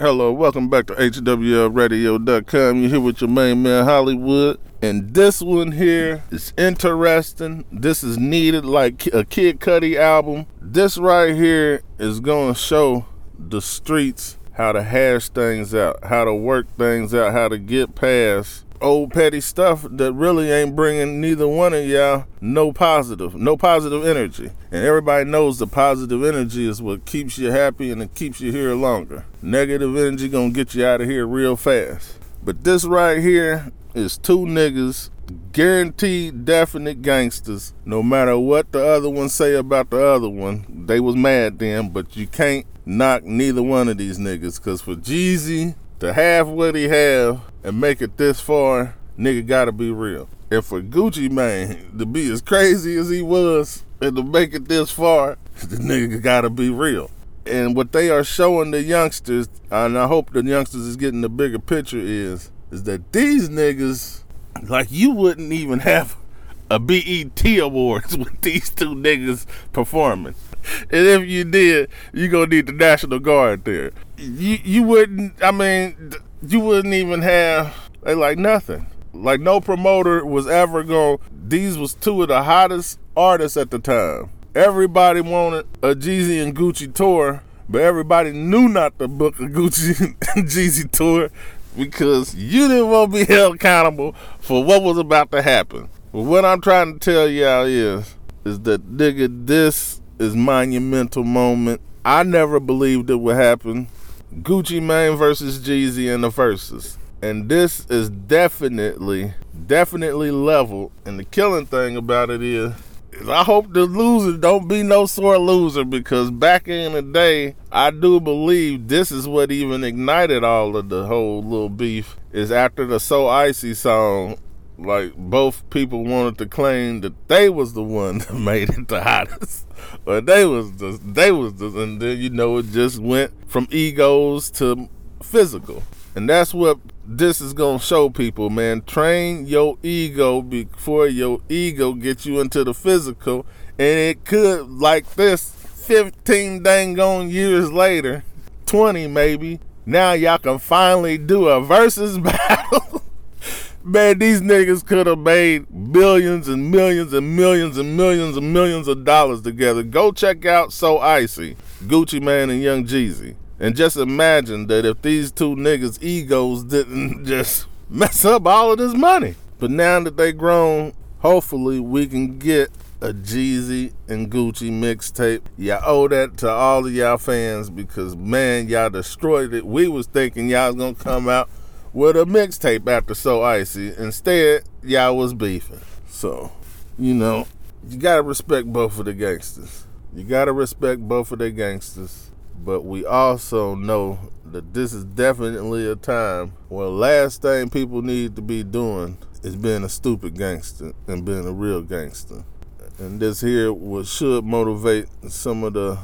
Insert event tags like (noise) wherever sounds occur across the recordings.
Hello, welcome back to HWLradio.com. You're here with your main man Hollywood. And this one here is interesting. This is needed like a Kid Cudi album. This right here is going to show the streets how to hash things out, how to work things out, how to get past old petty stuff that really ain't bringing neither one of y'all no positive, no positive energy. And everybody knows the positive energy is what keeps you happy and it keeps you here longer. Negative energy gonna get you out of here real fast. But this right here is two niggas guaranteed definite gangsters no matter what the other one say about the other one they was mad then but you can't knock neither one of these niggas because for jeezy to have what he have and make it this far, nigga gotta be real. And for Gucci Mane to be as crazy as he was and to make it this far, (laughs) the nigga gotta be real. And what they are showing the youngsters, and I hope the youngsters is getting the bigger picture is, is that these niggas, like you wouldn't even have a BET awards (laughs) with these two niggas performing. (laughs) And if you did, you gonna need the National Guard there. You you wouldn't. I mean, you wouldn't even have they like nothing. Like no promoter was ever going. These was two of the hottest artists at the time. Everybody wanted a Jeezy and Gucci tour, but everybody knew not to book a Gucci (laughs) and Jeezy tour because you didn't want to be (laughs) held accountable for what was about to happen. But what I'm trying to tell y'all is, is that nigga, this is monumental moment. I never believed it would happen. Gucci Mane versus Jeezy in the verses. And this is definitely, definitely level. And the killing thing about it is, is I hope the loser don't be no sore loser because back in the day, I do believe this is what even ignited all of the whole little beef. Is after the So Icy song, like both people wanted to claim that they was the one (laughs) that made it the hottest. But they was the they was the and then you know it just went from egos to physical. And that's what this is gonna show people man. Train your ego before your ego gets you into the physical. And it could like this 15 dang on years later 20 maybe now y'all can finally do a versus (laughs) battle Man, these niggas could have made billions and millions and millions and millions and millions of dollars together. Go check out So Icy, Gucci Mane and Young Jeezy. And just imagine that if these two niggas' egos didn't (laughs) just mess up all of this money. But now that they grown, hopefully we can get a Jeezy and Gucci mixtape. Y'all owe that to all of y'all fans because man, y'all destroyed it. We was thinking y'all was gonna come out with a mixtape after So Icy. Instead, y'all was beefing. So, you know, you gotta respect both of the gangsters. You gotta respect both of the gangsters. But we also know that this is definitely a time where last thing people need to be doing is being a stupid gangster and being a real gangster. And this here what should motivate some of the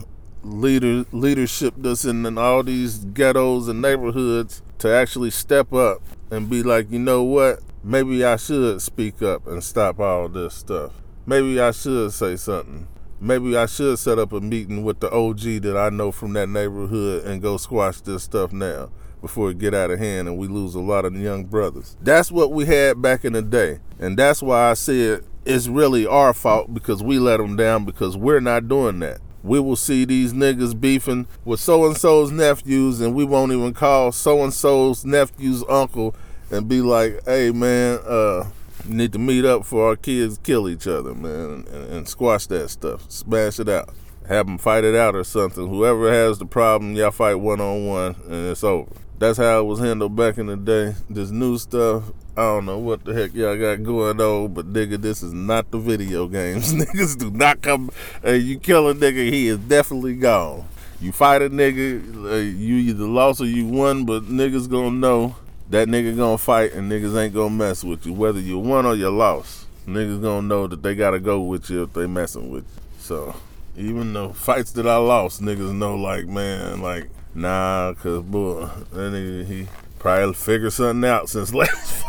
leader leadership that's in all these ghettos and neighborhoods to actually step up and be like, you know what? Maybe I should speak up and stop all this stuff. Maybe I should say something. Maybe I should set up a meeting with the OG that I know from that neighborhood and go squash this stuff now before it get out of hand and we lose a lot of young brothers. That's what we had back in the day. And that's why I said it's really our fault because we let them down because we're not doing that we will see these niggas beefing with so and so's nephews, and we won't even call so and so's nephew's uncle and be like, "Hey, man, uh, need to meet up for our kids kill each other, man, and, and squash that stuff, smash it out, have them fight it out or something. Whoever has the problem, y'all fight one on one, and it's over." That's how it was handled back in the day. This new stuff, I don't know what the heck y'all got going on, but nigga, this is not the video games. (laughs) Niggas do not come. Hey, you kill a nigga, he is definitely gone. You fight a nigga, uh, you either lost or you won, but niggas gonna know that nigga gonna fight and niggas ain't gonna mess with you, whether you won or you lost. Niggas gonna know that they gotta go with you if they messing with you. So even the fights that I lost, niggas know like man, like nah, cause boy, that nigga he probably figured something out since (laughs) last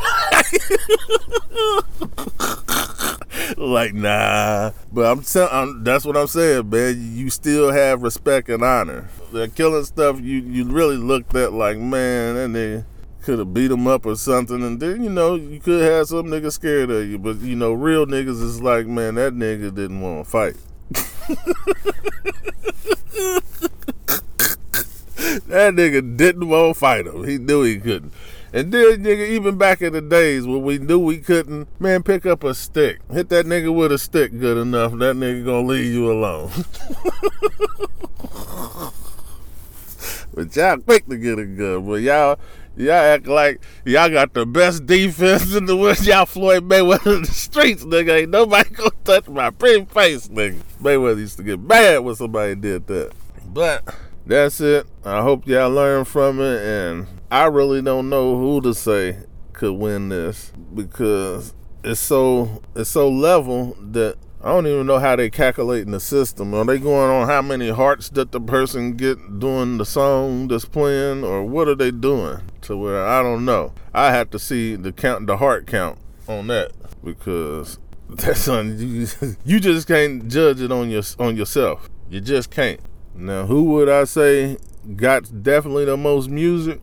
(laughs) like nah. But I'm, telling. That's what I'm saying, man. You still have respect and honor. They're killing stuff you you really looked at like man, and they could have beat him up or something, and then you know you could have some niggas scared of you. But you know, real niggas is like man, that nigga didn't want to fight. (laughs) that nigga didn't want to fight him. He knew he couldn't. And then, nigga, even back in the days when we knew we couldn't, man, pick up a stick. Hit that nigga with a stick good enough, that nigga gonna leave you alone. (laughs) but y'all quick to get a gun, but y'all, y'all act like y'all got the best defense in the world. (laughs) Y'all Floyd Mayweather in the streets, nigga. Ain't nobody gonna touch my pretty face, nigga. Mayweather used to get mad when somebody did that. But that's it. I hope y'all learn from it, and I really don't know who to say could win this because it's so it's so level that I don't even know how they calculating the system. Are they going on how many hearts that the person get doing the song that's playing, or what are they doing? To where I don't know. I have to see the count, the heart count on that because (laughs) that's on you. (laughs) You just can't judge it on your on yourself. You just can't. Now, who would I say got definitely the most music?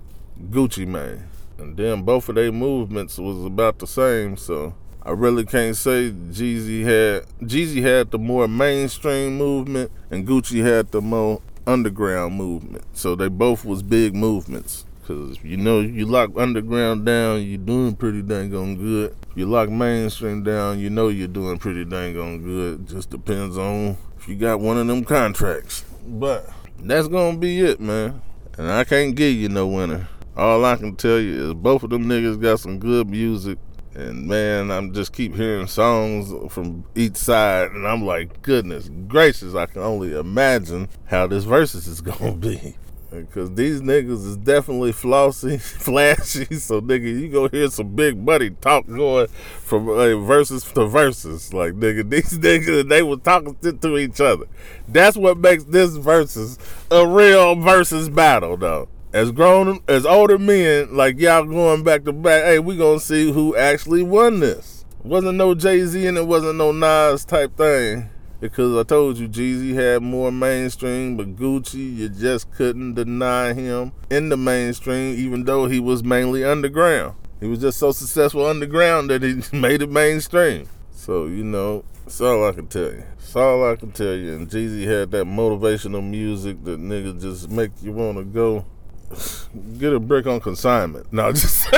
Gucci Mane. And then both of their movements was about the same, so I really can't say Jeezy had Jeezy had the more mainstream movement and Gucci had the more underground movement. So they both was big movements. Cause you know you lock underground down, you're doing pretty dang on good. You lock mainstream down, you know you're doing pretty dang on good. Just depends on if you got one of them contracts. But that's gonna be it, man. And I can't give you no winner. All I can tell you is both of them niggas got some good music. And man, I'm just keep hearing songs from each side, and I'm like, goodness gracious, I can only imagine how this versus is (laughs) gonna be. Because these niggas is definitely flossy, (laughs) flashy. So, nigga, you go hear some big buddy talk going from uh, verses to verses. Like, nigga, (laughs) these niggas, they were talking to, to each other. That's what makes this versus a real versus battle, though as grown as older men, like y'all going back to back, hey, we gonna see who actually won this. Wasn't no Jay Z and it wasn't no Nas type thing. Because I told you Jeezy had more mainstream, but Gucci, you just couldn't deny him in the mainstream, even though he was mainly underground. He was just so successful underground that he (laughs) made it mainstream. So, you know, that's all I can tell you. That's all I can tell you. And Jeezy had that motivational music that nigga just make you want to go (laughs) get a brick on consignment. No, just (laughs)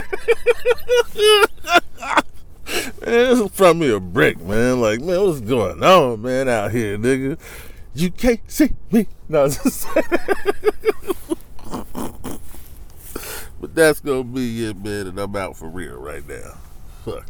man, from me a brick, man. Like, man, what's going on, man, out here, nigga? You can't see me. No, just (laughs) but that's gonna be it, man. And I'm out for real right now. Fuck.